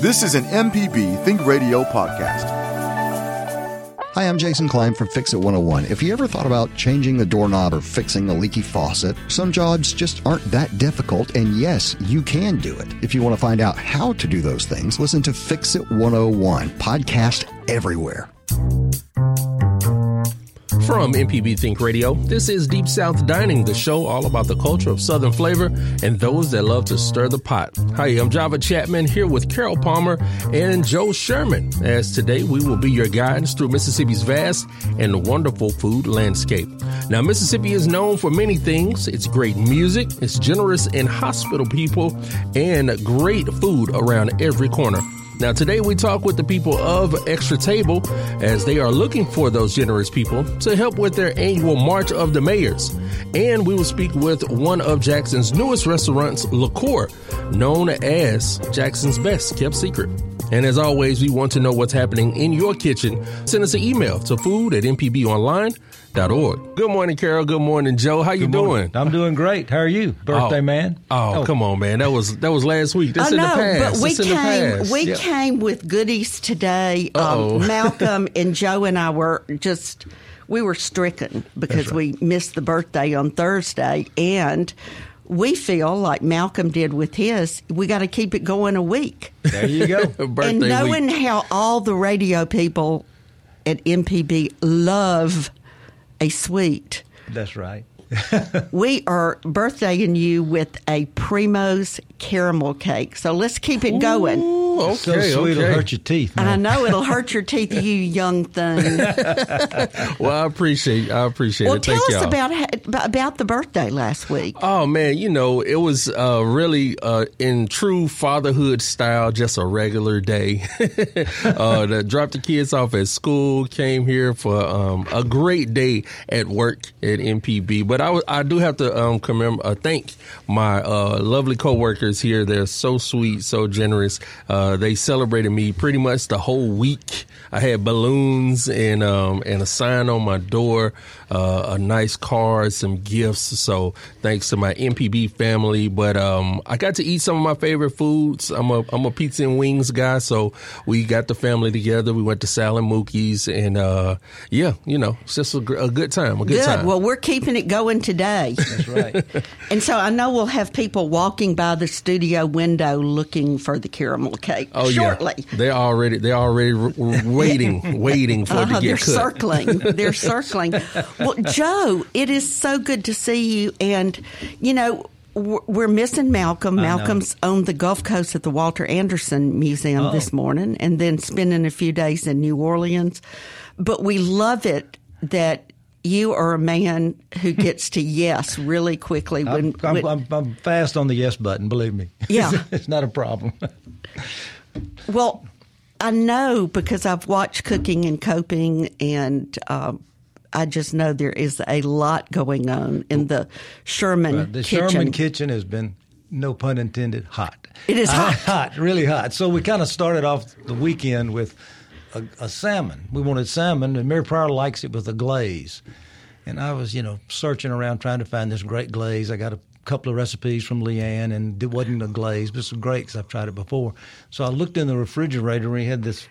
This is an MPB Think Radio podcast. Hi, I'm Jason Klein from Fix It 101. If you ever thought about changing the doorknob or fixing a leaky faucet, some jobs just aren't that difficult, and yes, you can do it. If you want to find out how to do those things, listen to Fix It 101, podcast everywhere. From MPB Think Radio, this is Deep South Dining, the show all about the culture of Southern flavor and those that love to stir the pot. Hi, I'm Java Chapman here with Carol Palmer and Joe Sherman. As today we will be your guides through Mississippi's vast and wonderful food landscape. Now, Mississippi is known for many things. It's great music, it's generous and hospitable people, and great food around every corner. Now, today we talk with the people of Extra Table as they are looking for those generous people to help with their annual March of the Mayors. And we will speak with one of Jackson's newest restaurants, Liqueur, known as Jackson's Best Kept Secret. And as always, we want to know what's happening in your kitchen. Send us an email to food at mpbonline.org. Good morning, Carol. Good morning, Joe. How you Good doing? morning. I'm doing great. How are you, birthday Oh. man? Oh, come on, man. That was that was last week. This I in know, the past. but we This in the came past. we Yeah. came with goodies today. Uh-oh. Um, Malcolm and Joe and I were just we were stricken because we missed the birthday on Thursday, and we feel like Malcolm did with his. We got to keep it going a week. There you go. birthday and knowing week. how all the radio people at MPB love a sweet. That's right. We are birthdaying you with a Primo's caramel cake. So let's keep it going. Ooh, okay, so sweet it'll okay. hurt your teeth. I know it'll hurt your teeth, you young thing. Well, I appreciate I appreciate well, it. tell Thank us y'all. about about the birthday last week. Oh man, you know it was uh, really uh, in true fatherhood style, just a regular day. uh, to drop the kids off at school, came here for um, a great day at work at MPB. But I, I do have to um, commem- uh, thank my uh, lovely coworkers here. They're so sweet, so generous. Uh, they celebrated me pretty much the whole week. I had balloons and um, and a sign on my door, uh, a nice card, some gifts. So thanks to my MPB family. But um, I got to eat some of my favorite foods. I'm a I'm a pizza and wings guy, so we got the family together. We went to Sal and Mookie's, and uh, yeah, you know, it's just a, a good time. A good, Good. time. Well, we're keeping it going today. That's right. And so I know we'll have people walking by the studio window looking for the caramel cake Oh shortly. yeah, they're already they're already r- r- waiting waiting for it Uh-huh, to they're get cut. circling. They're circling. Well, Joe, it is so good to see you. And, you know, we're missing Malcolm. Malcolm's on the Gulf Coast at the Walter Anderson Museum Oh. this morning and then spending a few days in New Orleans. But we love it that you are a man who gets to yes really quickly. When, I'm, I'm, I'm, I'm fast on the yes button. Believe me. Yeah. it's not a problem. Well, I know because I've watched Cooking and Coping, and um, I just know there is a lot going on in the Sherman the kitchen. Sherman kitchen has been, no pun intended, hot. It is uh, hot. hot, really hot. So we kind of started off the weekend with a, a salmon. We wanted salmon, and Mary Pryor likes it with a glaze. And I was, you know, searching around trying to find this great glaze. I got a couple of recipes from Leanne, and it wasn't a glaze, but it's great because I've tried it before. So I looked in the refrigerator, and we had this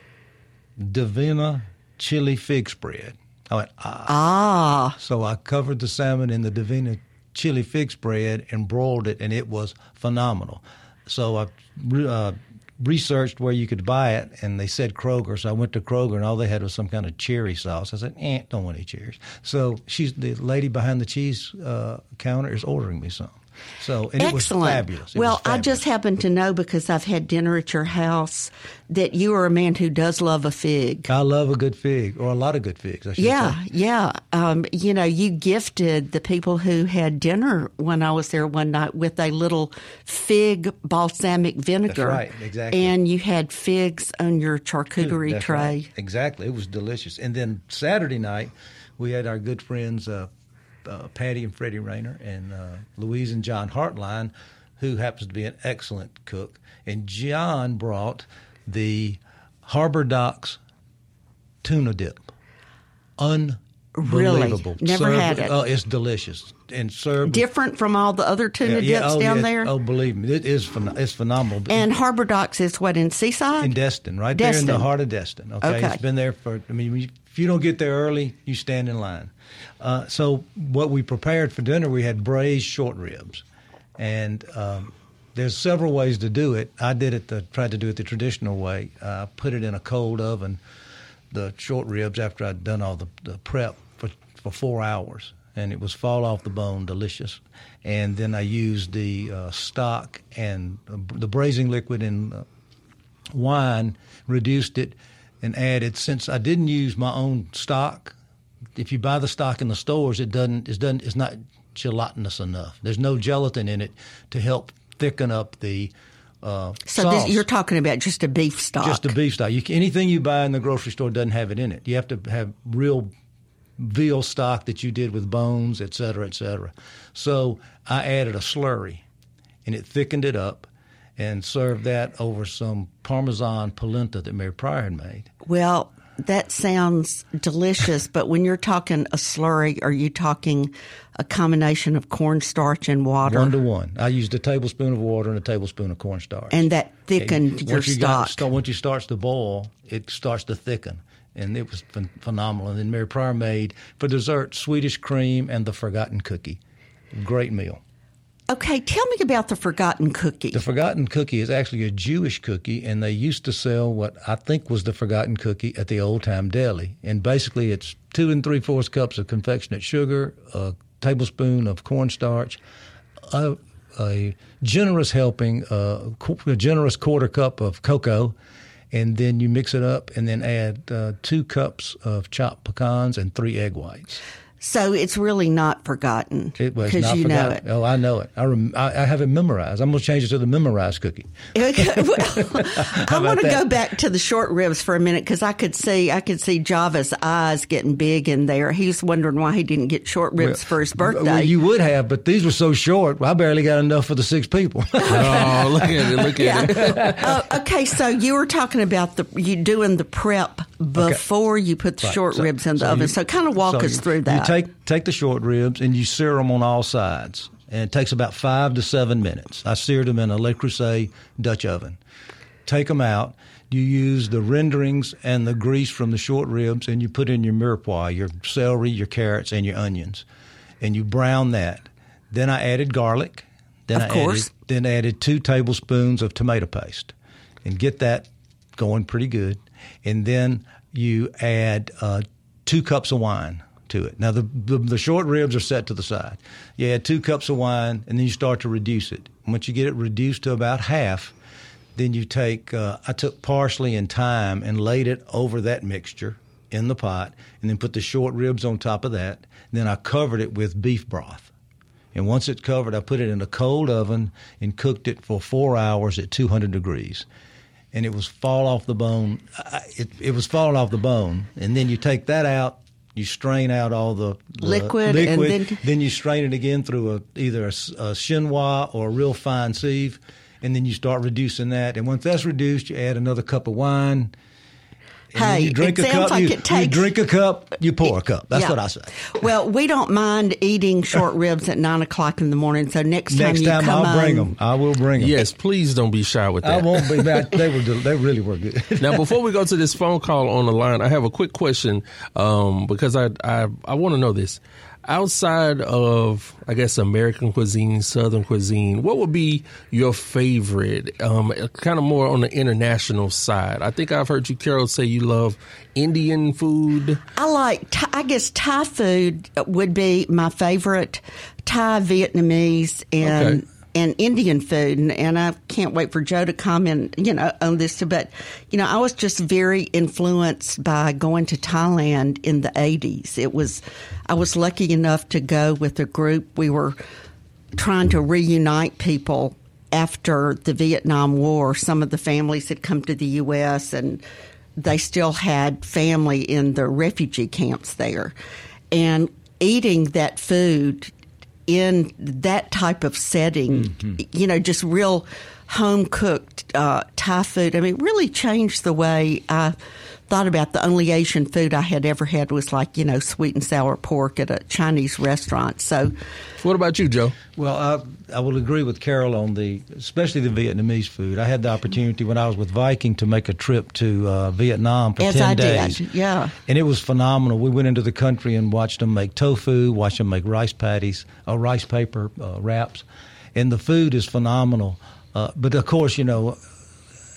Divina chili fig spread. I went, ah. ah, So I covered the salmon in the Divina chili fig spread and broiled it, and it was phenomenal. So I uh, researched where you could buy it, and they said Kroger. So I went to Kroger, and all they had was some kind of cherry sauce. I said, "Eh, don't want any cherries." So she's the lady behind the cheese uh, counter is ordering me some. So and it was excellent. fabulous. It well, was I just happen to know because I've had dinner at your house that you are a man who does love a fig. I love a good fig, or a lot of good figs. Yeah, say. yeah. Um, you know, you gifted the people who had dinner when I was there one night with a little fig balsamic vinegar. right, exactly. And you had figs on your charcuterie That's tray. right. Exactly. It was delicious. And then Saturday night, we had our good friends uh, uh, Patty and Freddie Rayner and uh, Louise and John Hartline, who happens to be an excellent cook. And John brought the Harbor Docks tuna dip. Unbelievable. Never had it. Oh, it's delicious. and served. Different from all the other tuna dips oh, down yeah, there. Oh, believe me, it is phen- it's phenomenal. and Harbor Docks is what in Seaside. in Destin, right there in the heart of Destin. Okay, Okay. it's been there for. I mean, if you don't get there early, you stand in line. Uh, so what we prepared for dinner, we had braised short ribs, and um, there's several ways to do it. I did it the tried to do it the traditional way. Uh, put it in a cold oven, the short ribs after I'd done all the, the prep for for four hours, and it was fall off the bone, delicious. And then I used the uh, stock and the braising liquid and uh, wine, reduced it, and added. Since I didn't use my own stock, if you buy the stock in the stores, it doesn't. It doesn't. It's not gelatinous enough. There's no gelatin in it to help thicken up the. Uh, so this, you're talking about just a beef stock. Just a beef stock. You, anything you buy in the grocery store doesn't have it in it. You have to have real veal stock that you did with bones, et cetera, et cetera. So I added a slurry, and it thickened it up, and served that over some Parmesan polenta that Mary Pryor had made. Well, that sounds delicious, but when you're talking a slurry, are you talking a combination of cornstarch and water? One to one. I used a tablespoon of water and a tablespoon of cornstarch. and that thickened And your you stock. start- once you starts to boil, it starts to thicken, and it was phen- phenomenal. And then Mary Pryor made for dessert Swedish cream and the forgotten cookie. Great meal. Okay, tell me about the forgotten cookie. The forgotten cookie is actually a Jewish cookie, and they used to sell what I think was the forgotten cookie at the old time deli. And basically, it's two and three fourths cups of confectionate sugar, a tablespoon of cornstarch, a, a generous helping, uh, qu- a generous quarter cup of cocoa, and then you mix it up, and then add uh, two cups of chopped pecans and three egg whites. So it's really not forgotten It was because not you know it. Oh, I know it. I, rem- I, I have it memorized. I'm going to change it to the memorized cookie. Okay, well, I want to go back to the short ribs for a minute because I could see I could see Java's eyes getting big in there. He's wondering why he didn't get short ribs for his birthday. Well, you would have, but these were so short. I barely got enough for the six people. Oh, look at it! Look at it! uh, okay, so you were talking about the you doing the prep before you put the Right. short So- ribs in the so oven. you- so kind of walk so us you- through that. You take take the short ribs and you sear them on all sides, and it takes about five to seven minutes. I seared them in a Le Creuset Dutch oven. Take them out. You use the renderings and the grease from the short ribs, and you put in your mirepoix, your celery, your carrots, and your onions, and you brown that. Then I added garlic. Then Of I course. added then added two tablespoons of tomato paste, and get that going pretty good. And then you add uh, two cups of wine to it. Now the, the the short ribs are set to the side. You add two cups of wine, and then you start to reduce it. Once you get it reduced to about half, then you take uh, I took parsley and thyme and laid it over that mixture in the pot, and then put the short ribs on top of that. Then I covered it with beef broth. And once it's covered, I put it in a cold oven and cooked it for four hours at 200 degrees. And it was fall off the bone. It, it was falling off the bone. And then you take that out, you strain out all the, the Liquid, and liquid, then- you strain it again through a, either a chinois or a real fine sieve. And then you start reducing that. And once that's reduced, you add another cup of wine. And then Hey, you drink it a sounds cup. like you, it takes- you drink a cup, you pour a cup. That's Yeah. what I say. Well, we don't mind eating short ribs at nine o'clock in the morning. So next time Next you time come I'll bring them. I will bring them. Yes, please don't be shy with that. I won't be back. They were. They really were good. now, before we go to this phone call on the line, I have a quick question um, because I I, I want to know this. Outside of, I guess, American cuisine, Southern cuisine, what would be your favorite? Um, kind of more on the international side. I think I've heard you, Carol, say you love Indian food. I like, I guess Thai food would be my favorite. Thai, Vietnamese, and Okay. And Indian food, and, and I can't wait for Joe to comment, you know, on this. But you know, I was just very influenced by going to Thailand in the '80s. It was, I was lucky enough to go with a group. We were trying to reunite people after the Vietnam War. Some of the families had come to the U.S. and they still had family in the refugee camps there. And eating that food in that type of setting, you know, just real home cooked uh, Thai food, I mean, really changed the way I thought about the only Asian food I had ever had was like, you know, sweet and sour pork at a Chinese restaurant. So, what about you, Joe? Well, I, I will agree with Carol on the, especially the Vietnamese food. I had the opportunity when I was with Viking to make a trip to uh, Vietnam for as 10 I days. did, yeah. And it was phenomenal. We went into the country and watched them make tofu, watched them make rice patties, uh, rice paper uh, wraps. And the food is phenomenal. Uh, but of course, you know,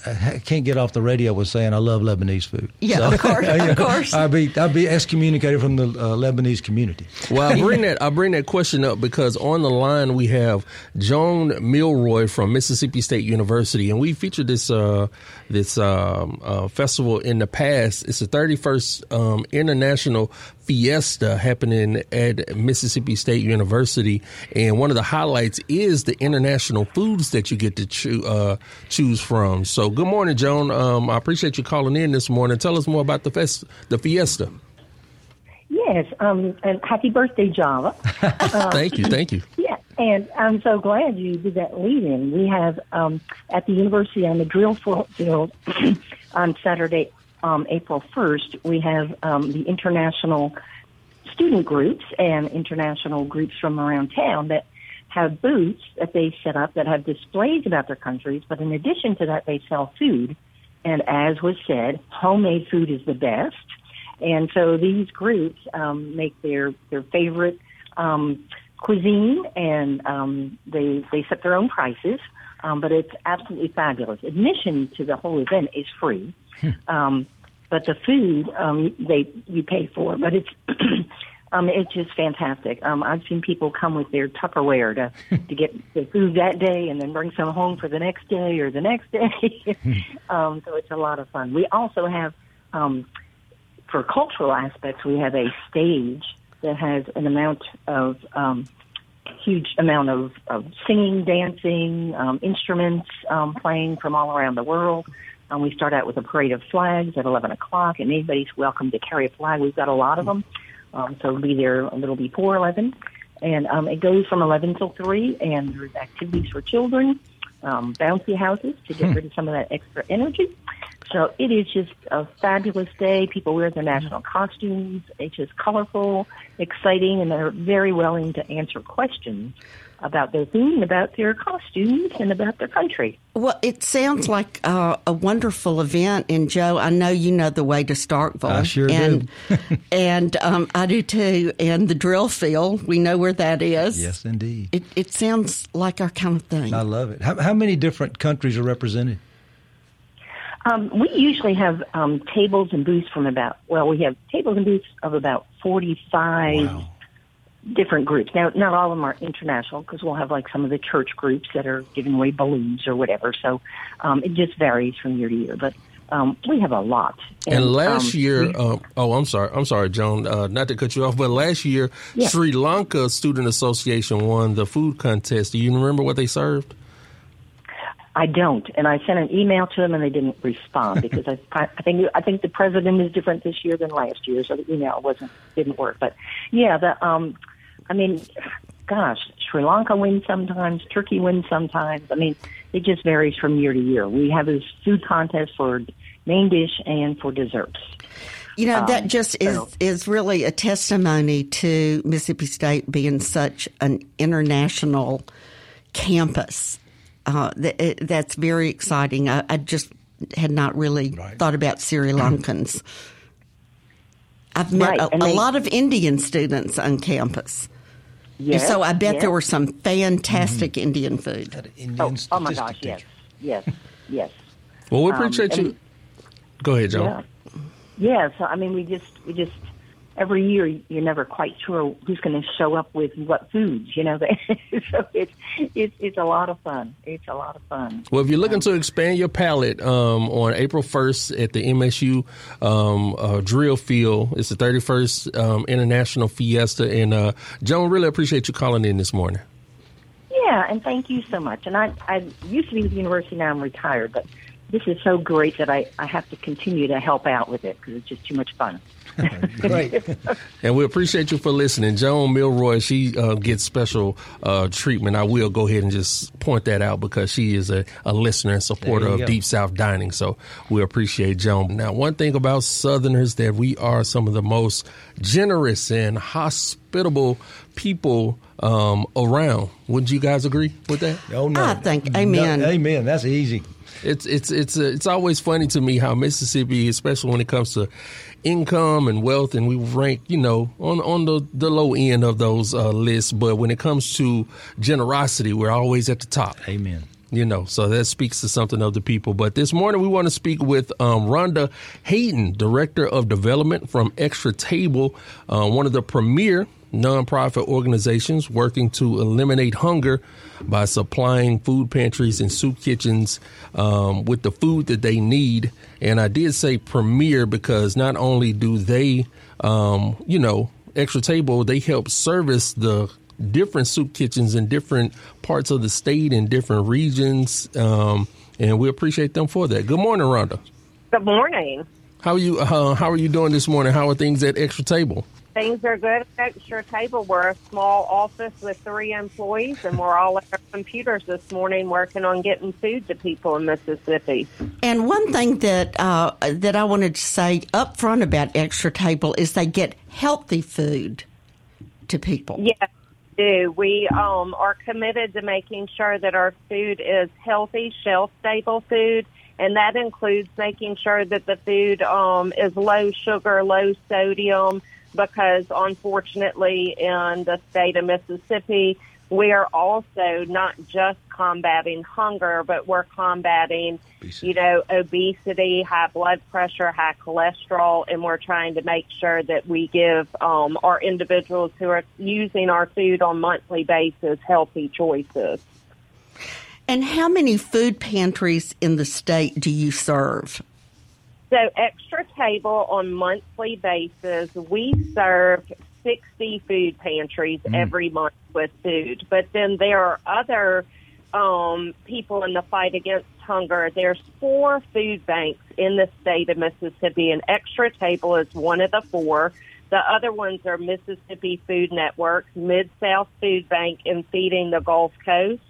I can't get off the radio with saying I love Lebanese food. Yeah, of course, of course. I'll be I'll be excommunicated from the uh, Lebanese community. Well, I bring that I bring that question up because on the line we have Joan Milroy from Mississippi State University, and we featured this uh, this um, uh, festival in the past. It's the 31st um, International Fiesta happening at Mississippi State University, and one of the highlights is the international foods that you get to uh, choose from. So, good morning, Joan. Um, I appreciate you calling in this morning. Tell us more about the fest- the Fiesta. Yes, um, and happy birthday, Java. Uh, thank you, thank you. Yeah, and I'm so glad you did that lead in. We have um, at the university on the drill field on Saturday, um, April 1st, we have um, the international student groups and international groups from around town that have booths that they set up that have displays about their countries, but in addition to that, they sell food. And as was said, homemade food is the best. And so these groups um, make their their favorite um, cuisine, and um, they they set their own prices. Um, but it's absolutely fabulous. Admission to the whole event is free, um, but the food um, they you pay for. But it's um, it's just fantastic. Um, I've seen people come with their Tupperware to to get the food that day, and then bring some home for the next day or the next day. um, so it's a lot of fun. We also have. Um, for cultural aspects, we have a stage that has an amount of um, huge amount of, of singing, dancing, um, instruments um, playing from all around the world. Um, we start out with a parade of flags at 11 o'clock, and anybody's welcome to carry a flag. We've got a lot of them, um, so it'll be there a little before 11. And um, it goes from 11 till 3, and there's activities for children, um, bouncy houses to get rid of some of that extra energy. So it is just a fabulous day. People wear their national costumes. It's just colorful, exciting, and they're very willing to answer questions about their theme, about their costumes and about their country. Well, it sounds like uh, a wonderful event. And Joe, I know you know the way to Starkville. I sure and, do. and um, I do too. And the drill field, we know where that is. Yes, indeed. It, it sounds like our kind of thing. I love it. How, how many different countries are represented? Um, we usually have um, tables and booths from about, well, we have tables and booths of about 45 Wow. different groups. Now, not all of them are international because we'll have like some of the church groups that are giving away balloons or whatever. So um, it just varies from year to year. But um, we have a lot. And, last um, year, uh, oh, I'm sorry, I'm sorry, Joan, uh, not to cut you off, but last year, Yeah. Sri Lanka Student Association won the food contest. Do you remember what they served? I don't, and I sent an email to them, and they didn't respond because I, I think I think the president is different this year than last year, so the email wasn't didn't work. But yeah, the um, I mean, gosh, Sri Lanka wins sometimes, Turkey wins sometimes. I mean, it just varies from year to year. We have this food contest for main dish and for desserts. You know, that Um, just is, is really a testimony to Mississippi State being such an international campus. Uh, th- that's very exciting. I, I just had not really Right. thought about Sri Lankans. I've met Right, a, and a they- lot of Indian students on campus. Yes, so I bet yes. there were some fantastic Indian food. Had Indian Oh, oh my gosh, yes, teacher. yes, yes. Well, we Um, appreciate you. and- Go ahead, Joan. Yeah. Yeah, so I mean, we just, we just, every year you're never quite sure who's going to show up with what foods, you know. so it's, it's, it's a lot of fun. It's a lot of fun. Well, if you're looking to expand your palate um, on April 1st at the MSU um, uh, drill field, it's the 31st um, International Fiesta. And uh, Joan, really appreciate you calling in this morning. Yeah, and thank you so much. And I, I used to be with the university, now I'm retired, but this is so great that I, I have to continue to help out with it because it's just too much fun. Great. and we appreciate you for listening. Joan Milroy, she uh, gets special uh, treatment. I will go ahead and just point that out because she is a, a listener and supporter of go. Deep South Dining. So we appreciate Joan. Now, one thing about Southerners that we are some of the most generous and hospitable people um, around. Wouldn't you guys agree with that? Oh no. I think- No, amen. amen. That's easy. It's it's it's uh, it's always funny to me how Mississippi, especially when it comes to income and wealth, and we rank you know on on the the low end of those uh, lists. But when it comes to generosity, we're always at the top. Amen. You know, so that speaks to something of the people. But this morning we want to speak with um, Rhonda Hayden, Director of Development from Extra Table, uh, one of the premier nonprofit organizations working to eliminate hunger by supplying food pantries and soup kitchens um, with the food that they need. And I did say premier because not only do they, um, you know, Extra Table, they help service the different soup kitchens in different parts of the state and different regions. Um, and we appreciate them for that. Good morning, Rhonda. Good morning. How are you? Uh, how are you doing this morning? How are things at Extra Table? Things are good at Extra Table. We're a small office with three employees, and we're all at our computers this morning working on getting food to people in Mississippi. And one thing that uh, that I wanted to say up front about Extra Table is they get healthy food to people. Yes, we do. We um, are committed to making sure that our food is healthy, shelf stable food, and that includes making sure that the food um, is low sugar, low sodium, because unfortunately in the state of Mississippi, we are also not just combating hunger, but we're combating, you know, obesity, high blood pressure, high cholesterol, and we're trying to make sure that we give um, our individuals who are using our food on monthly basis healthy choices. And how many food pantries in the state do you serve? So, extra table on monthly basis, we serve 60 food pantries every month with food. But then there are other um, people in the fight against hunger. There's four food banks in the state of Mississippi, and Extra Table is one of the four. The other ones are Mississippi Food Network, Mid South Food Bank, and Feeding the Gulf Coast.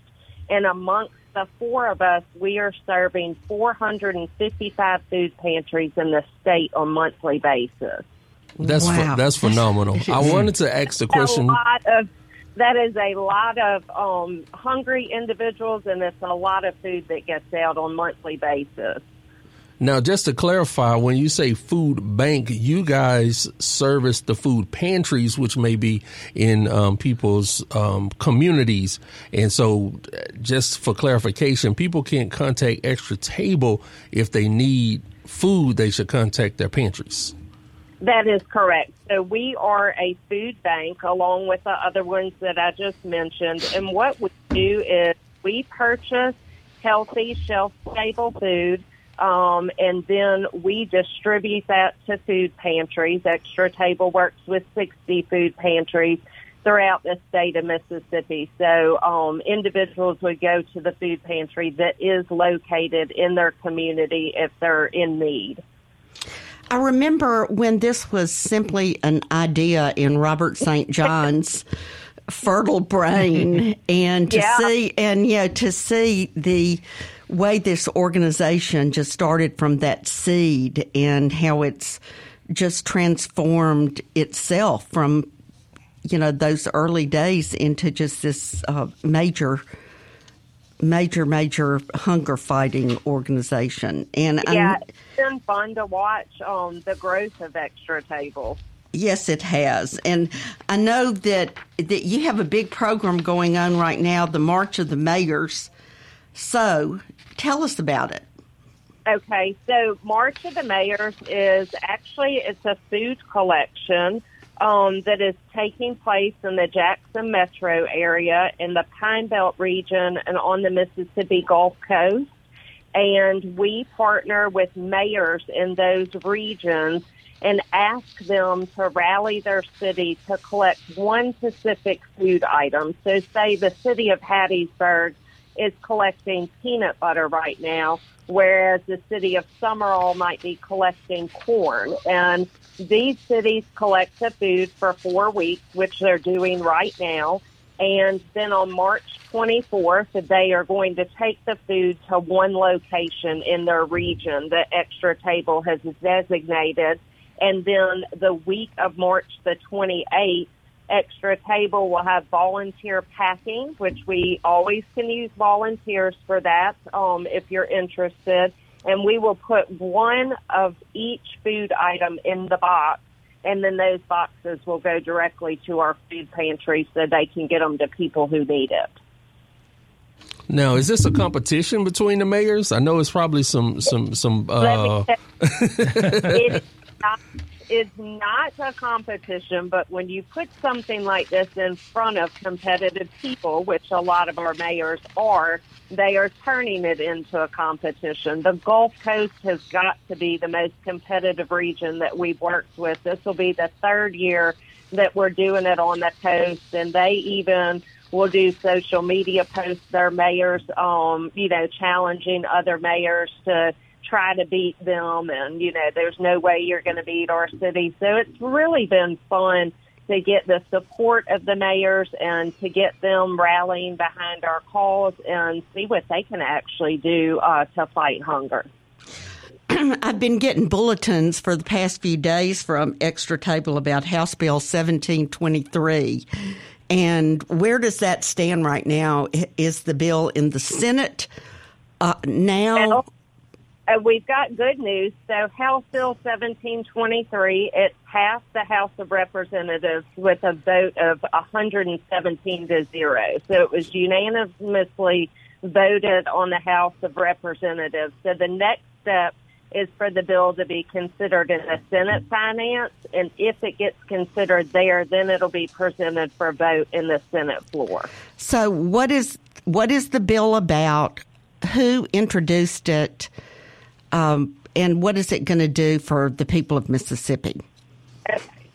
And amongst the four of us, we are serving 455 food pantries in the state on monthly basis. That's ph- that's phenomenal. I wanted to ask the question. A lot of that is a lot of um, hungry individuals, and it's a lot of food that gets out on monthly basis. Now, just to clarify, when you say food bank, you guys service the food pantries, which may be in um, people's um, communities. And so, just for clarification, people can't contact Extra Table if they need food. They should contact their pantries. That is correct. So we are a food bank along with the other ones that I just mentioned. And what we do is we purchase healthy, shelf stable food. Um, and then we distribute that to food pantries. Extra Table works with 60 food pantries throughout the state of Mississippi. So um, individuals would go to the food pantry that is located in their community if they're in need. I remember when this was simply an idea in Robert St. John's fertile brain and to Yeah. see and yeah to see the way this organization just started from that seed and how it's just transformed itself from you know those early days into just this uh, major major major hunger fighting organization and I'm- Yeah, it's been fun to watch um, the growth of Extra Table. Yes, it has, and I know that that you have a big program going on right now, the March of the Mayors. So, tell us about it. Okay, so March of the Mayors is actually it's a food collection um, that is taking place in the Jackson metro area in the Pine Belt region and on the Mississippi Gulf Coast. And we partner with mayors in those regions and ask them to rally their city to collect one specific food item. So say the city of Hattiesburg is collecting peanut butter right now, whereas the city of Sumrall might be collecting corn. And these cities collect the food for four weeks, which they're doing right now. And then on March 24th, they are going to take the food to one location in their region that Extra Table has designated. And then the week of March the 28th, Extra Table will have volunteer packing, which we always can use volunteers for that um, if you're interested. And we will put one of each food item in the box and then those boxes will go directly to our food pantry so they can get them to people who need it. Now, is this a competition between the mayors? I know it's probably some some some. Uh... it's, it's not a competition, but when you put something like this in front of competitive people, which a lot of our mayors are, they are turning it into a competition. The Gulf Coast has got to be the most competitive region that we've worked with. This will be the third year that we're doing it on the coast, and they even will do social media posts. Their mayors, um, you know, challenging other mayors to try to beat them, and you know, there's no way you're going to beat our city. So it's really been fun to get the support of the mayors and to get them rallying behind our cause and see what they can actually do uh, to fight hunger. I've been getting bulletins for the past few days from Extra Table about House Bill 1723. And where does that stand right now? Is the bill in the Senate uh, now? Uh, we've got good news. So House Bill 1723, it passed the House of Representatives with a vote of 117 to zero. So it was unanimously voted on the House of Representatives. So the next step is for the bill to be considered in the Senate finance, and if it gets considered there, then it'll be presented for vote in the Senate floor. So, what is what is the bill about? Who introduced it? Um, and what is it going to do for the people of Mississippi?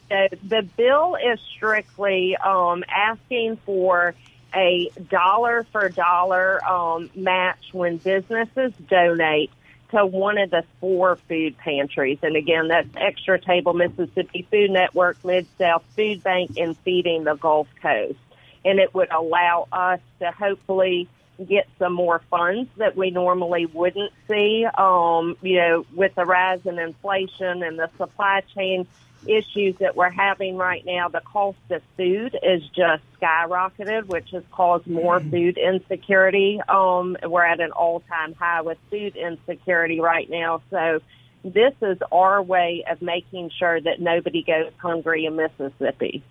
The bill is strictly um, asking for a dollar for dollar um, match when businesses donate to one of the four food pantries. And again, that's Extra Table Mississippi Food Network, Mid South Food Bank, and Feeding the Gulf Coast. And it would allow us to hopefully get some more funds that we normally wouldn't see. Um, you know, with the rise in inflation and the supply chain issues that we're having right now, the cost of food is just skyrocketed, which has caused more mm-hmm. food insecurity. Um, we're at an all-time high with food insecurity right now. So this is our way of making sure that nobody goes hungry in Mississippi.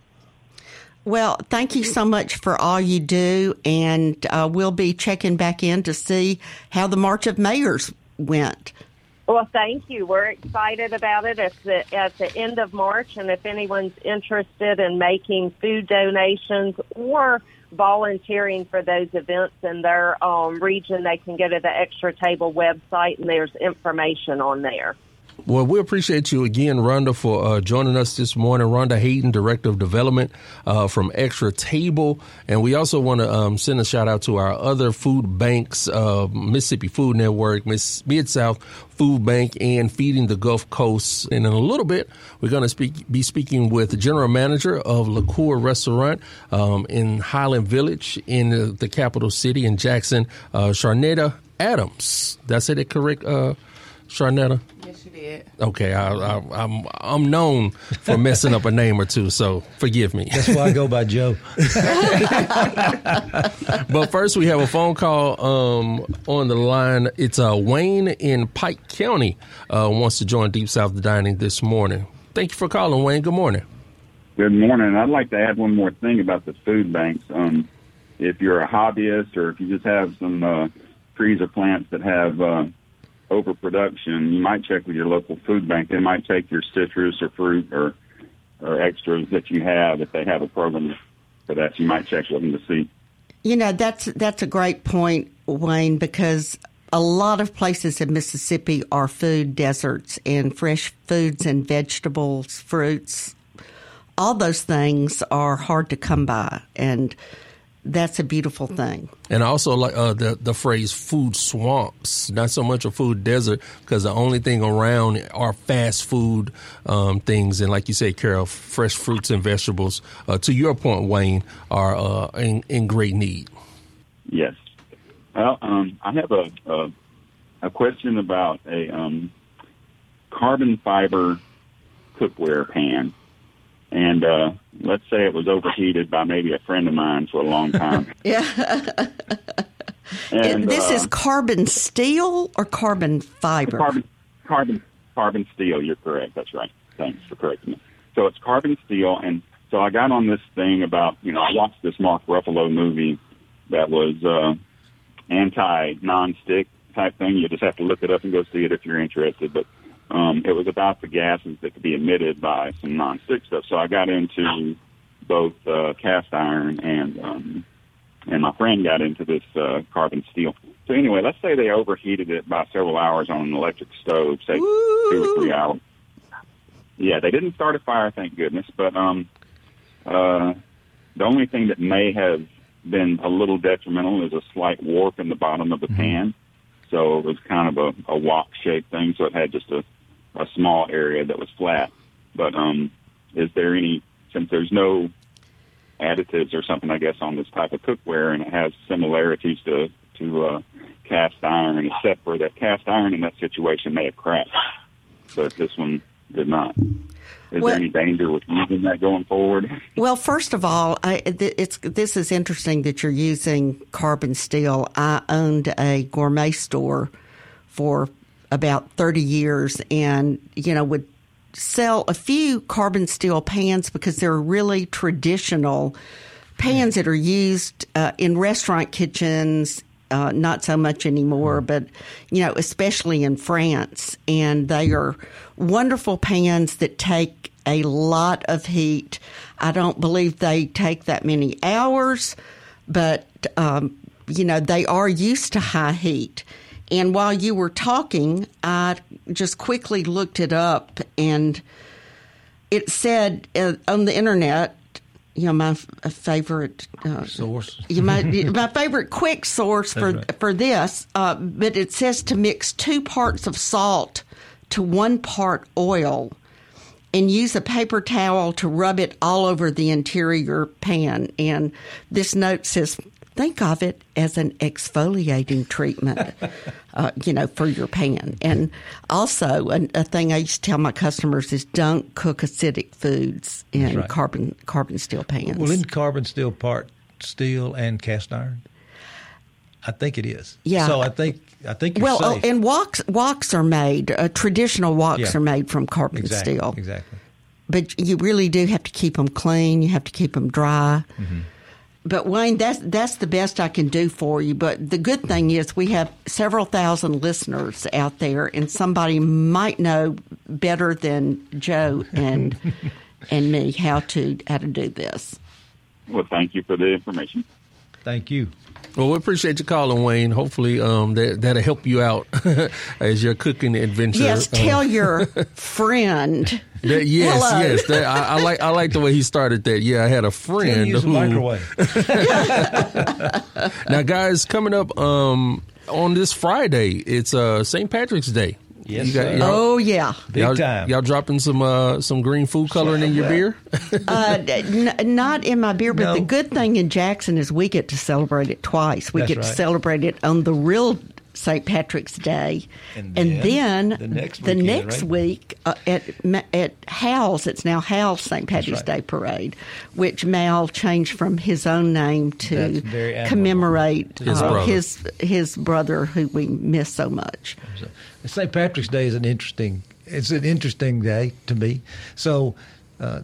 Well, thank you so much for all you do, and uh, we'll be checking back in to see how the March of Mayors went. Well, thank you. We're excited about it. The, at the end of March, and if anyone's interested in making food donations or volunteering for those events in their um, region, they can go to the Extra Table website, and there's information on there. Well, we appreciate you again, Rhonda, for uh, joining us this morning. Rhonda Hayden, Director of Development uh, from Extra Table. And we also want to um, send a shout out to our other food banks, uh, Mississippi Food Network, Mid South Food Bank, and Feeding the Gulf Coast. And in a little bit, we're going to speak, be speaking with the General Manager of Liqueur Restaurant um, in Highland Village in the capital city in Jackson, uh, Adams. That's it correct, uh, Sharnetta? Yes, did. Okay, I, I, I'm I'm known for messing up a name or two, so forgive me. That's why I go by Joe. but first, we have a phone call um, on the line. It's uh, Wayne in Pike County uh, wants to join Deep South Dining this morning. Thank you for calling, Wayne. Good morning. Good morning. I'd like to add one more thing about the food banks. Um, if you're a hobbyist or if you just have some uh, trees or plants that have uh, overproduction, you might check with your local food bank. They might take your citrus or fruit or or extras that you have if they have a program for that. You might check with them to see. You know, that's that's a great point, Wayne, because a lot of places in Mississippi are food deserts and fresh foods and vegetables, fruits, all those things are hard to come by and that's a beautiful thing. And also like uh, the the phrase "food swamps." Not so much a food desert because the only thing around are fast food um, things, and like you say, Carol, fresh fruits and vegetables. Uh, to your point, Wayne, are uh, in, in great need. Yes. Well, um, I have a, a a question about a um, carbon fiber cookware pan and uh, let's say it was overheated by maybe a friend of mine for a long time. yeah. and, this uh, is carbon steel or carbon fiber? Carbon, carbon, carbon steel. You're correct. That's right. Thanks for correcting me. So it's carbon steel, and so I got on this thing about you know I watched this Mark Ruffalo movie that was uh, anti non-stick type thing. You just have to look it up and go see it if you're interested. But um, it was about the gases that could be emitted by some nonstick stuff. So I got into both uh, cast iron and um, and my friend got into this uh, carbon steel. So anyway, let's say they overheated it by several hours on an electric stove, say Woo! two or three hours. Yeah, they didn't start a fire, thank goodness. But um, uh, the only thing that may have been a little detrimental is a slight warp in the bottom of the Mm-hmm. pan. So it was kind of a, a wok shaped thing. So it had just a, a small area that was flat. But um, is there any, since there's no additives or something, I guess, on this type of cookware, and it has similarities to to uh, cast iron, except for that cast iron in that situation may have cracked, but this one did not. Is Well- there any danger with using that going forward? Well, first of all, I, th- it's this is interesting that you're using carbon steel. I owned a gourmet store for about 30 years, and you know would sell a few carbon steel pans because they're really traditional pans that are used uh, in restaurant kitchens. Uh, not so much anymore, but you know, especially in France, and they are wonderful pans that take a lot of heat. I don't believe they take that many hours, but um, you know, they are used to high heat. And while you were talking, I just quickly looked it up, and it said uh, on the internet, you know, my f- favorite uh, Source. you my my favorite quick source for right. for this, uh, but it says to mix two parts of salt to one part oil, and use a paper towel to rub it all over the interior pan. And this note says. Think of it as an exfoliating treatment, uh, you know, for your pan. And also, a, a thing I used to tell my customers is don't cook acidic foods in right. carbon carbon steel pans. Well, isn't carbon steel part steel and cast iron? I think it is. Yeah. So I think I think you're well, oh, and woks woks are made. Uh, traditional woks Yeah. are made from carbon exactly, steel, Exactly. but you really do have to keep them clean. You have to keep them dry. Mm-hmm. But Wayne, that's that's the best I can do for you. But the good thing is we have several thousand listeners out there, and somebody might know better than Joe and and me how to how to do this. Well, thank you for the information. Thank you. Well, we appreciate you calling, Wayne. Hopefully, um, that that'll help you out as your cooking adventure. Yes, tell your friend. That- yes, Hello. yes. That, I, I like I like the way he started that. Yeah, I had a friend use a who microwave. Now, guys, coming up um, on this Friday, it's uh, St. Patrick's Day. Yes, You got- sir. y'all- Oh yeah. Big y'all, time. Y'all dropping some uh, some green food coloring in your beer? Uh, n- not in my beer, but No. the good thing in Jackson is we get to celebrate it twice. We That's get to celebrate it on the real St. Patrick's Day, And then, then the next the next right? week uh, at at Hal's. It's now Hal's St. Patrick's right. Day parade, which Mal changed from his own name to commemorate His uh, brother. his his brother who we miss so much. St. Patrick's Day is an interesting. It's an interesting day to me. So, uh,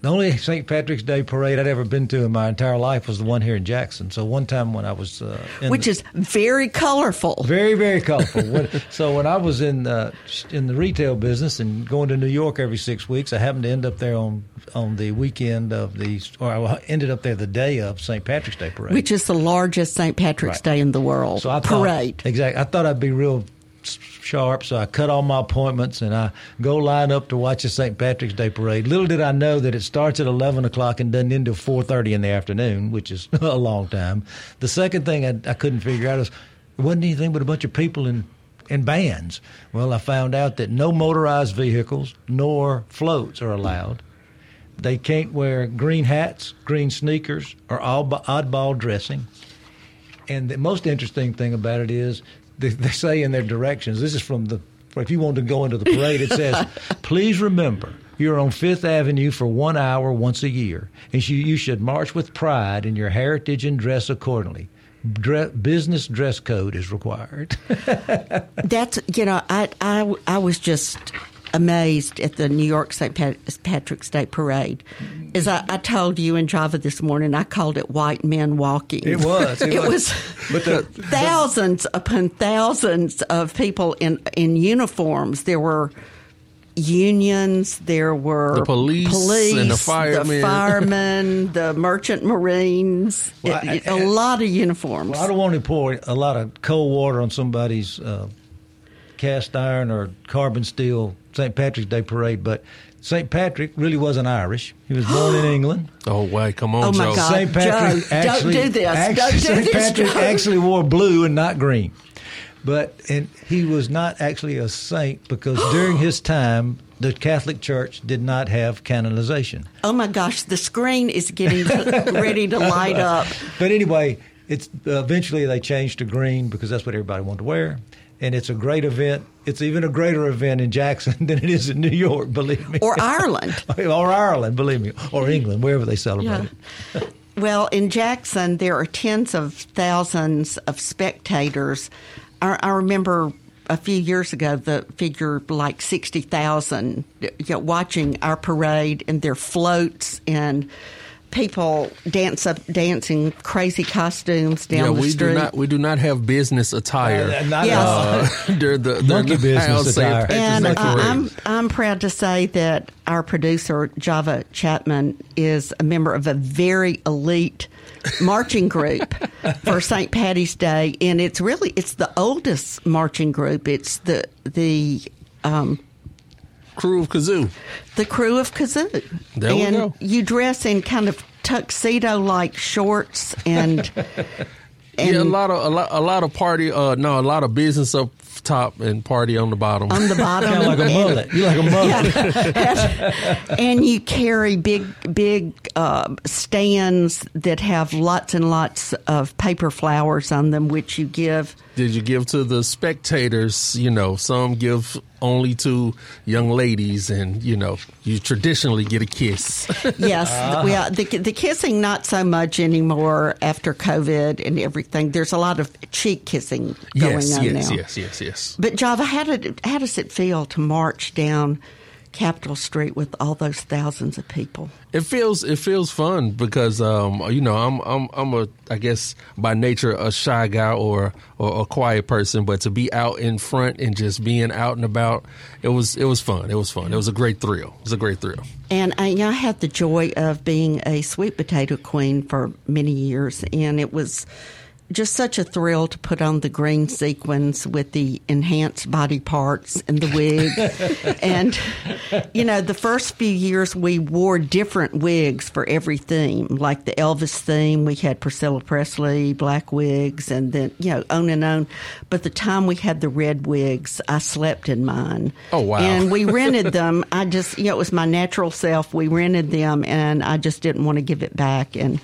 the only St. Patrick's Day parade I'd ever been to in my entire life was the one here in Jackson. So one time when I was, uh, in Which the- is very colorful. very very colorful. When- so when I was in uh, in the retail business and going to New York every six weeks, I happened to end up there on on the weekend of the, or I ended up there the day of St. Patrick's Day parade. Which is the largest St. Patrick's Right. Day in the world So I thought, parade. Exactly. I thought I'd be real sharp, so I cut all my appointments and I go line up to watch the St. Patrick's Day parade. Little did I know that it starts at 11 o'clock and doesn't end until 4.30 in the afternoon, which is a long time. The second thing I, I couldn't figure out is it wasn't anything but a bunch of people in in bands. Well, I found out that no motorized vehicles nor floats are allowed. They can't wear green hats, green sneakers, or oddball dressing. And the most interesting thing about it is they, they say in their directions, this is from the, if you want to go into the parade, it says, please remember, you're on Fifth Avenue for one hour once a year, and you, you should march with pride in your heritage and dress accordingly dress, business dress code is required. That's you know I I I was just amazed at the New York St. Pat- Patrick's Day Parade. As I, I, told you in Java this morning, I called it white men walking. It was. It, it was, was the, thousands the, upon thousands of people in, in uniforms. There were unions. There were the police, police and the firemen, the firemen, the merchant marines. Well, it, I, a lot of uniforms. Well, I don't want to pour a lot of cold water on somebody's uh, cast iron or carbon steel St. Patrick's Day parade, but St. Patrick really wasn't Irish. He was born in England. Oh, wait, come on, oh my Joe. God. St. Patrick Joe, actually, don't do this. Actually, don't do St. this, Patrick Joe. actually wore blue and not green. But and he was not actually a saint because during his time the Catholic Church did not have canonization. Oh my gosh, the screen is getting ready to light up. But anyway, it's uh, eventually they changed to green because that's what everybody wanted to wear. And it's a great event. It's even a greater event in Jackson than it is in New York, believe me. Or Ireland. or Ireland, believe me. Or England, wherever they celebrate yeah. it. Well, in Jackson, there are tens of thousands of spectators. I, I remember a few years ago the figure like 60,000 you know, watching our parade and their floats and people dance up dancing crazy costumes down yeah, the we street. do not we do not have business attire. Uh, not Yes. Uh, during the, during Monkey the business attire. And uh. I'm I'm proud to say that our producer Java Chapman is a member of a very elite marching group for St. Patty's Day, and it's really it's the oldest marching group. It's the the um, crew of kazoo. the crew of kazoo. There we and go. you dress in kind of tuxedo like shorts and. And yeah, a lot of a lot, a lot of party. Uh, no, a lot of business up top and party on the bottom. on the bottom, Kind of like a mullet. You like a mullet. and you carry big, big uh, stands that have lots and lots of paper flowers on them, which you give. Did you give to the spectators? You know, some give only two young ladies, and you know, you traditionally get a kiss. Yes, ah. well, the, the kissing not so much anymore after COVID and everything. There's a lot of cheek kissing going yes, on yes, now. yes, yes, yes. Yes. But Java, how did how does it feel to march down Capitol Street with all those thousands of people? It feels it feels fun because um, you know I'm I'm I'm a I guess by nature a shy guy or or a quiet person, but to be out in front and just being out and about, it was it was fun. It was fun. It was a great thrill. It was a great thrill. And I, I had the joy of being a sweet potato queen for many years, and it was just such a thrill to put on the green sequins with the enhanced body parts and the wig. and, you know, the first few years we wore different wigs for every theme. Like the Elvis theme, we had Priscilla Presley, black wigs, and then, you know, on and on. But the time we had the red wigs, I slept in mine. Oh, wow. And we rented them. I just, you know, it was my natural self. We rented them, and I just didn't want to give it back. And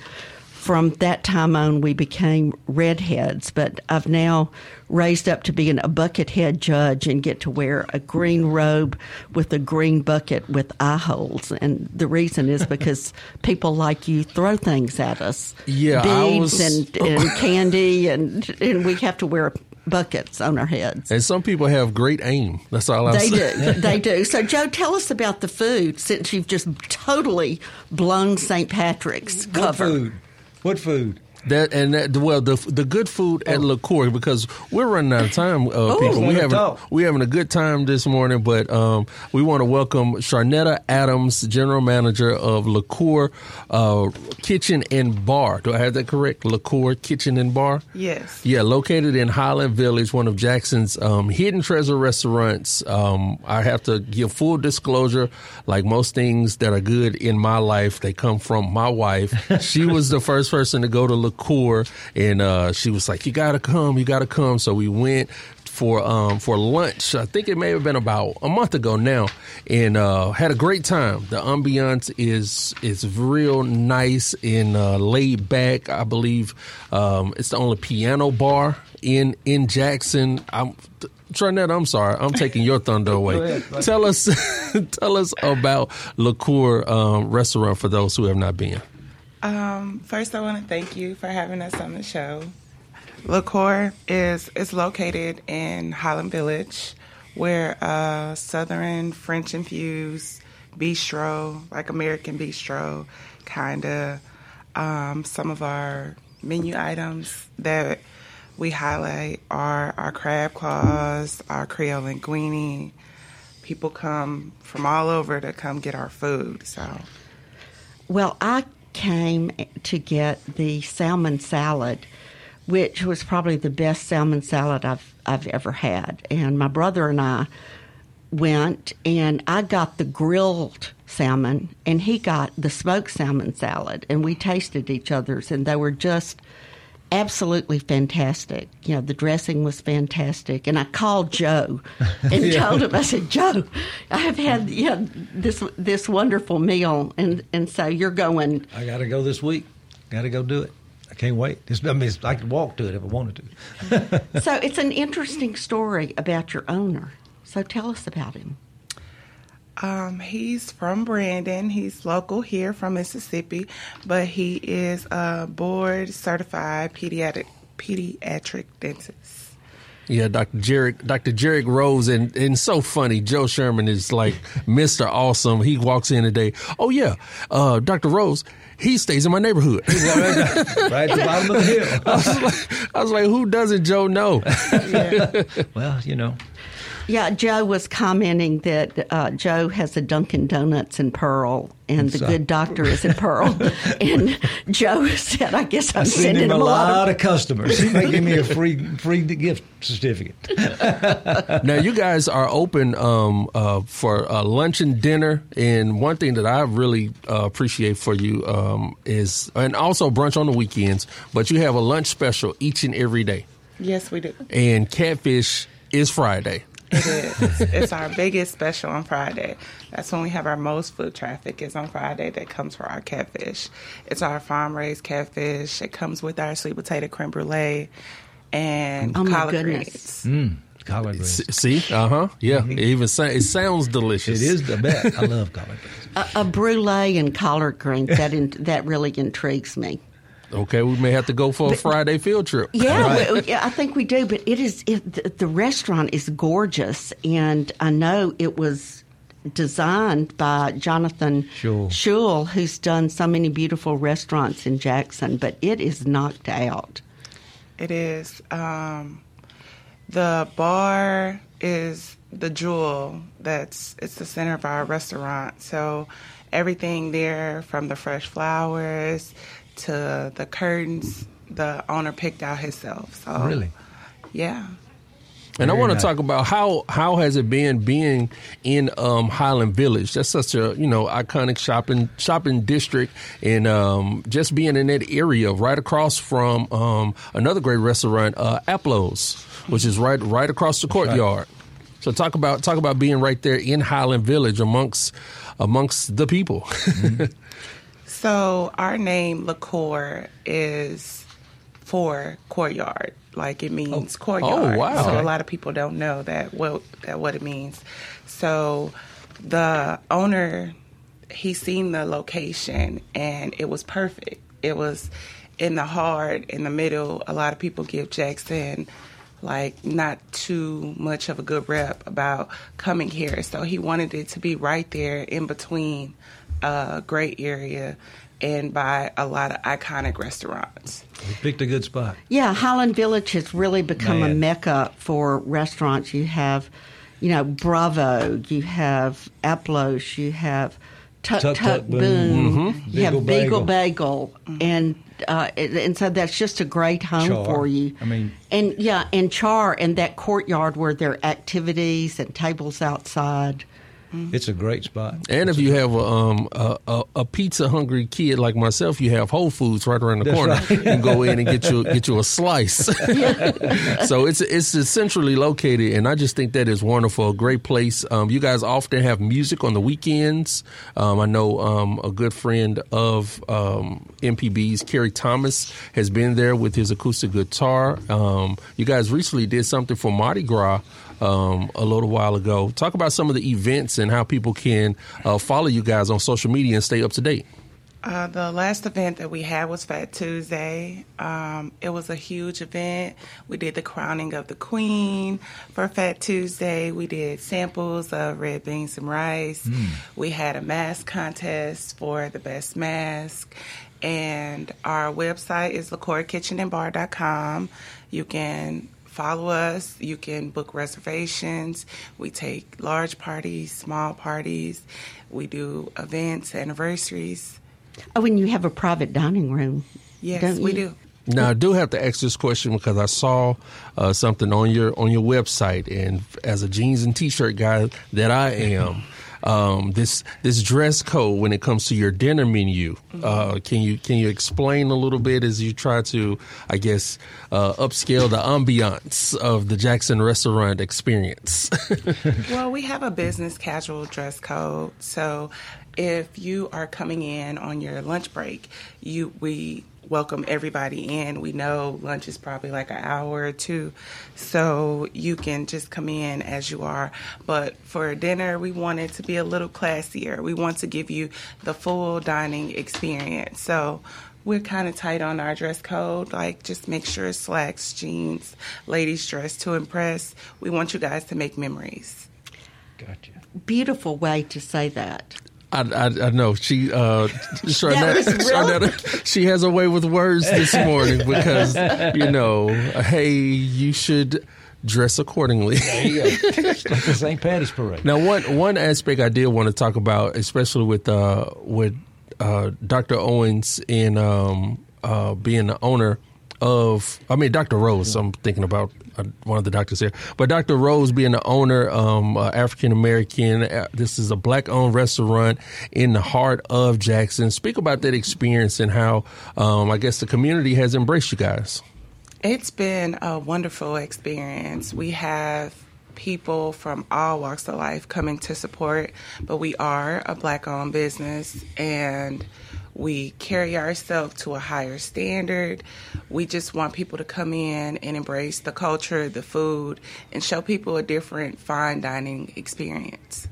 from that time on, we became redheads. But I've now raised up to being a bucket head judge and get to wear a green robe with a green bucket with eye holes. And the reason is because people like you throw things at us, Yeah, beads was- and, and candy, and and we have to wear buckets on our heads. And some people have great aim. That's all I say. They do. They do. So, Joe, tell us about the food since you've just totally blown St. Patrick's What cover. food? What food? That and that well the the good food at Liqueur because we're running out of time. Uh, people, we having talk. we having a good time this morning, but um, we want to welcome Charnetta Adams, general manager of Liqueur uh, Kitchen and Bar. Do I have that correct? Liqueur Kitchen and Bar. Yes. Yeah, located in Highland Village, one of Jackson's um, hidden treasure restaurants. Um, I have to give full disclosure, like most things that are good in my life, they come from my wife. she was the first person to go to Liqueur, and uh, she was like, "You gotta come, you gotta come." So we went for um, for lunch. I think it may have been about a month ago now, and uh, had a great time. The ambiance is is real nice and uh, laid back. I believe um, it's the only piano bar in in Jackson. I'm. Trinette, I'm sorry, I'm taking your thunder away. tell us, tell us about Liqueur um, Restaurant for those who have not been. Um, first, I want to thank you for having us on the show. Liqueur is is located in Highland Village. We're a Southern French infused bistro, like American bistro, kind of. Um, some of our menu items that we highlight are our crab claws, our Creole linguine. People come from all over to come get our food. So Well, I came to get the salmon salad, which was probably the best salmon salad I've I've ever had. And my brother and I went, and I got the grilled salmon, and he got the smoked salmon salad, and we tasted each other's, and they were just absolutely fantastic. You know, the dressing was fantastic, and I called Joe and told him, I said, Joe, I have had you know, this this wonderful meal, and and so you're going. I got to go this week. Got to go do it. I can't wait. It's, I mean, it's, I could walk to it if I wanted to. So it's an interesting story about your owner. So tell us about him. Um, he's from Brandon. He's local here from Mississippi, but he is a board certified pediatric pediatric dentist. Yeah, Dr. Jarek, Dr. Jarek Rose, and and so funny. Joe Sherman is like Mr. Awesome. He walks in today. Oh yeah, uh, Dr. Rose. He stays in my neighborhood. right at the bottom of the hill. I was like, I was like, who doesn't Joe know? well, you know, Yeah, Joe was commenting that uh, Joe has a Dunkin' Donuts in Pearl, and the So- good doctor is in Pearl. and Joe said, "I guess I'm I've seen sending him a him lot of customers. He may give me a free free gift certificate. now you guys are open um, uh, for uh, lunch and dinner, and one thing that I really uh, appreciate for you um, is, and also brunch on the weekends. But you have a lunch special each and every day, Yes, we do. and catfish is Friday. It is. it's our biggest special on Friday. That's when we have our most foot traffic is on Friday that comes for our catfish. It's our farm raised catfish. It comes with our sweet potato creme brulee and Oh, my collard goodness. greens. Collard greens. S- See, uh huh, yeah. It even sa- it sounds delicious. It is the best. I love collard greens. A, a brulee and collard greens that in, that really intrigues me. Okay, we may have to go for a Friday field trip. Yeah, we- yeah, I think we do. But it is it, the, the restaurant is gorgeous, and I know it was designed by Jonathan Schul. Schul, who's done so many beautiful restaurants in Jackson. But it is knocked out. It is. Um, the bar is the jewel that's it's the center of our restaurant. So everything there from the fresh flowers to the curtains, the owner picked out himself. So Really? yeah. And I want to nice. talk about how how has it been being in um, Highland Village? That's such a you know iconic shopping shopping district, and um, just being in that area right across from um, another great restaurant, uh, Aplos, which is right right across the courtyard. So talk about talk about being right there in Highland Village amongst amongst the people. So our name Liqueur is for courtyard. Like it means oh. Oh, courtyard. Oh, wow. So a lot of people don't know that what that what it means. So the owner he seen the location and it was perfect. It was in the heart, in the middle. A lot of people give Jackson like not too much of a good rep about coming here. So he wanted it to be right there in between a great area and by a lot of iconic restaurants. You picked a good spot. Yeah, Highland Village has really become a mecca for restaurants. You have, you know, Bravo, you have Aplos, you have Tut Tut Tut, Tut Boom, Boom. you have Beagle Beagle Bagel. Bagel, and uh, and and so that's just a great home Char. for you. I mean- and yeah, and Char and that courtyard where there are activities and tables outside. It's a great spot. And if you have a, um, a, a, a pizza hungry kid like myself, you have Whole Foods right around the That's corner. right. You can go in and get you get you a slice. so it's it's centrally located, and I just think that is wonderful. A great place. Um, you guys often have music on the weekends. Um, I know um, a good friend of um, MPB's, Kerry Thomas, has been there with his acoustic guitar. Um, you guys recently did something for Mardi Gras um, a little while ago. Talk about some of the events and how people can uh, follow you guys on social media and stay up to date. Uh, the last event that we had was Fat Tuesday. Um, it was a huge event. We did the crowning of the queen for Fat Tuesday. We did samples of red beans and rice. We had a mask contest for the best mask. And our website is liquorkitchenandbar.com. You can follow us. You can book reservations. We take large parties, small parties. We do events, anniversaries. Oh, and you have a private dining room. Yes, don't we you? do. Now I do have to ask this question because I saw uh, something on your on your website, and as a jeans and t-shirt guy that I am, um, this this dress code when it comes to your dinner menu, uh, can you can you explain a little bit as you try to, I guess, uh, upscale the ambiance of the Jackson restaurant experience? Well, we have a business casual dress code. So if you are coming in on your lunch break, you we welcome everybody in. We know lunch is probably like an hour or two. So you can just come in as you are. But for dinner, we want it to be a little classier. We want to give you the full dining experience. So we're kind of tight on our dress code. Like, just make sure slacks, jeans, ladies dress to impress. We want you guys to make memories. Gotcha. Beautiful way to say that. I, I, I know she uh, Sharnetta, was she has a way with words this morning because you know, hey, you should dress accordingly. There you go. Like the St. Patty's Parade. Now, one one aspect I did want to talk about, especially with uh, with uh, Dr. Owens and um, uh, being the owner of, I mean, Dr. Rose. I'm thinking about one of the doctors here, but Dr. Rose being the owner, um, uh, African American. Uh, this is a black owned restaurant in the heart of Jackson. Speak about that experience and how um, I guess the community has embraced you guys. It's been a wonderful experience. We have people from all walks of life coming to support, but we are a black owned business and we carry ourselves to a higher standard. We just want people to come in and embrace the culture, the food, and show people a different fine dining experience.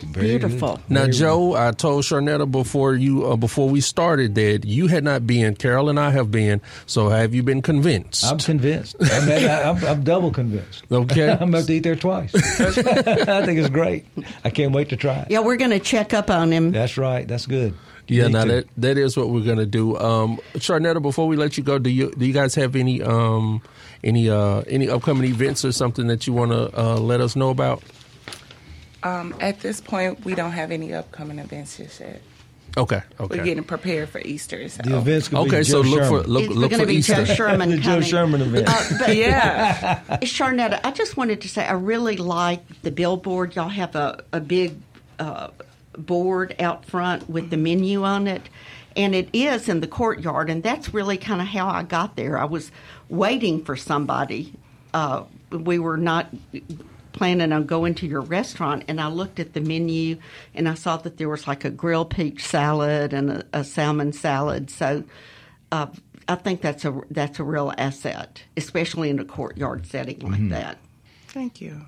Very good. Beautiful. Now, Very Joe, I told Sharnetta before you uh, before we started that you had not been. Carol and I have been. So, have you been convinced? I'm convinced. I mean, I, I'm, I'm double convinced. Okay. I'm about to eat there twice. I think it's great. I can't wait to try it. Yeah, we're going to check up on him. That's right. That's good. Yeah, Me now that that is what we're gonna do. Um, Sharnetta, before we let you go, do you do you guys have any um any uh any upcoming events or something that you want to uh, let us know about? Um, at this point, we don't have any upcoming events just yet. Okay. We're getting prepared for Easter. So. The event's going to Okay. be So look Sherman. for look It's look going to for be Easter. Joe Sherman The Joe. Sherman event. Uh, but Yeah. Sharnetta, I just wanted to say I really like the billboard. Y'all have a, a big uh, board out front with the menu on it. And it is in the courtyard, and that's really kind of how I got there. I was waiting for somebody. Uh, we were not planning on going to your restaurant, and I looked at the menu and I saw that there was like a grilled peach salad and a, a salmon salad. So uh, I think that's a that's a real asset, especially in a courtyard setting like that. Thank you.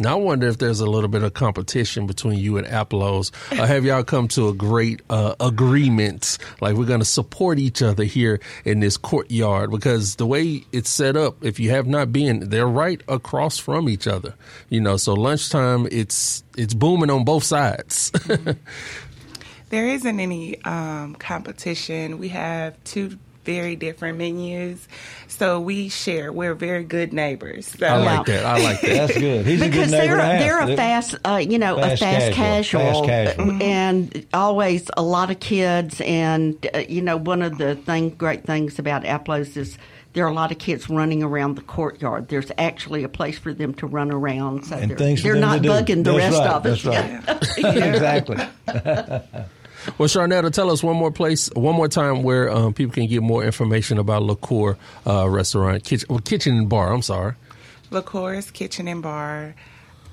Now I wonder if there's a little bit of competition between you and Aplos. Uh, have y'all come to a great uh, agreement? Like we're going to support each other here in this courtyard because the way it's set up, if you have not been, they're right across from each other. You know, so lunchtime it's it's booming on both sides. There isn't any um, competition. We have two very different menus, so we share. We're very good neighbors. So. I like that. I like that. That's good. He's because a good neighbor they're they're a fast, uh, you know, Fast a fast casual. casual, Fast casual. uh, and always a lot of kids. And uh, you know, one of the thing great things about Aplos is there are a lot of kids running around the courtyard. There's actually a place for them to run around, so and they're, things they're not to do. bugging the That's rest right, of us. That's right. exactly. Well, Sharnetta, tell us one more place, one more time where um, people can get more information about Liqueur uh, Restaurant, kitchen, well, kitchen and bar. I'm sorry. Liqueurs Kitchen and Bar.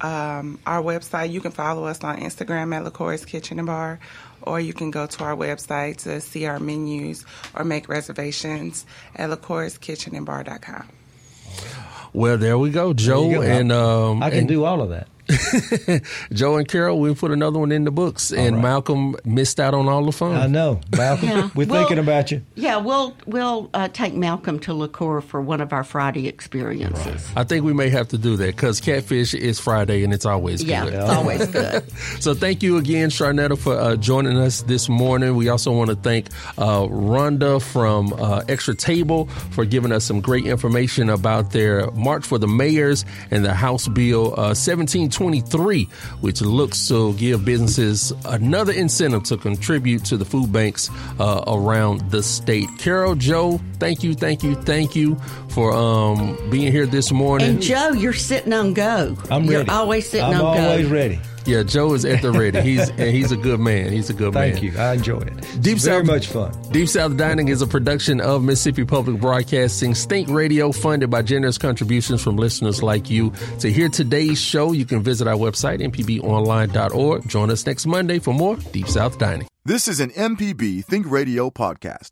Um, our website, you can follow us on Instagram at Liqueurs Kitchen and Bar, or you can go to our website to see our menus or make reservations at liqueurskitchenandbar.com. Well, there we go, There Joe you go. and um, I can and do all of that. Joe and Carol. We put another one in the books, and right. Malcolm missed out on all the fun. I know, Malcolm. Yeah. We're Well- thinking about you. Yeah, we'll we'll uh, take Malcolm to Liqueur for one of our Friday experiences. I think we may have to do that because catfish is Friday and it's always Yeah, good. it's always good. So thank you again, Charnetta, for uh, joining us this morning. We also want to thank uh, Rhonda from uh, Extra Table for giving us some great information about their March for the Mayors and the House Bill uh, 1723, which looks to give businesses another incentive to contribute to the food banks uh, around the state. Carol, Joe, thank you, thank you, thank you for um, being here this morning. And Joe, you're sitting on go. I'm you're ready. always sitting I'm on go. always ready. Yeah, Joe is at the ready. He's and he's a good man. He's a good man. Thank you. I enjoy it. It's Deep very South- much fun. Deep South Dining is a production of Mississippi Public Broadcasting, Stink Radio, funded by generous contributions from listeners like you. To hear today's show, you can visit our website, mpbonline.org. Join us next Monday for more Deep South Dining. This is an MPB Think Radio podcast.